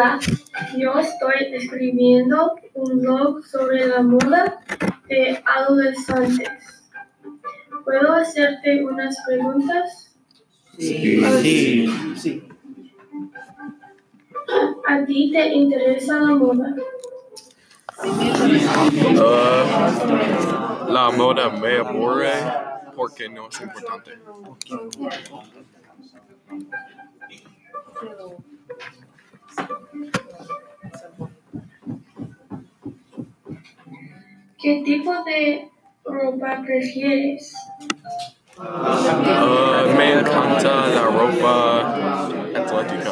Hola, yo estoy escribiendo un blog sobre la moda de adolescentes. ¿Puedo hacerte unas preguntas? Sí. Sí. ¿A ti te interesa la moda? Ah, la moda me aburre porque no es importante. ¿Qué tipo de ropa prefieres? Ah, me encanta la ropa atlética.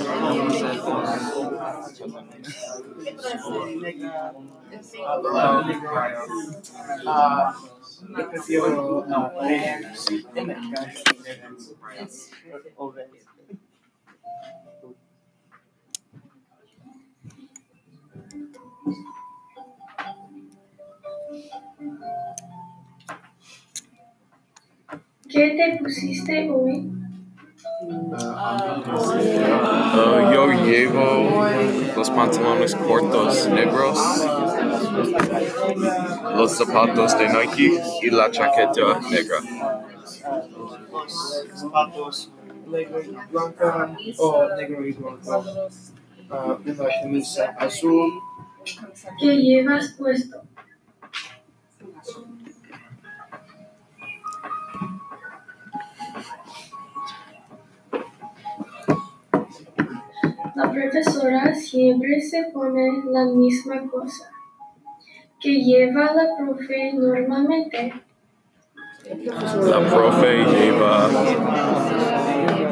¿Qué te pusiste hoy? Ah, yo llevo los pantalones cortos negros, los zapatos de Nike y la chaqueta negra. Zapatos negro y blanca o negro y blanco. Ah, una camisa azul. ¿Qué llevas puesto? La profesora siempre se pone la misma cosa. ¿Qué lleva la profe normalmente? La profe lleva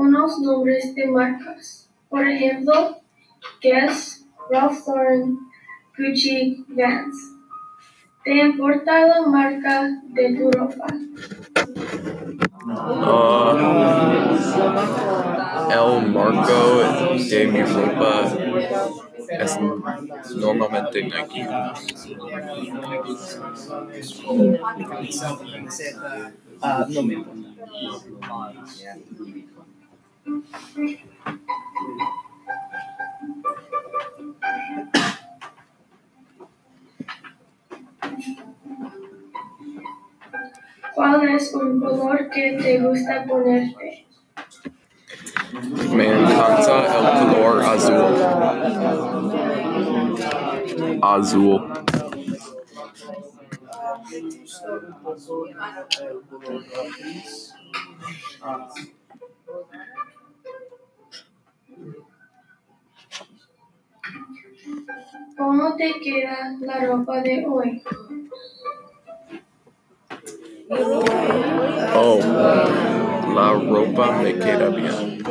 unos nombres de marcas. Por ejemplo, Guess, Ralph Lauren, Gucci, Vans. ¿Te importa la marca de tu ropa? Ah, el marco de mi ropa es normalmente Nike. Ah, no me importa. ¿Cuál es un color que te gusta ponerte? Me encanta el color azul. Azul. ¿Cómo te queda la ropa de hoy? Oh, la ropa me queda bien.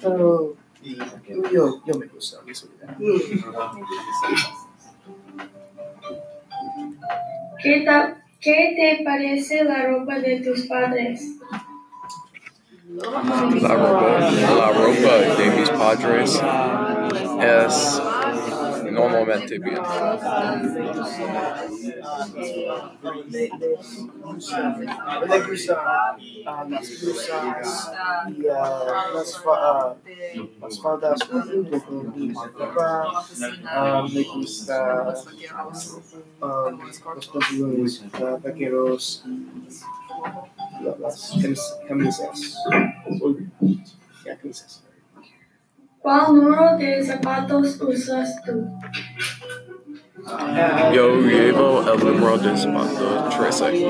Pero yo, yo me gusta mi seguridad. ¿Qué, ta- ¿Qué te parece la ropa de tus padres? La ropa, la ropa de mis padres es normalmente bien. Me, me gusta ah, las blusas y ah, las, fa- ah, las faldas junto con mi ropa. Ah, me gusta ah, los pantalones ah, vaqueros y la- las camis- camisas. Ya, camisas. ¿Cuál número de zapatos usas tú? Yo llevo el número de zapato 13.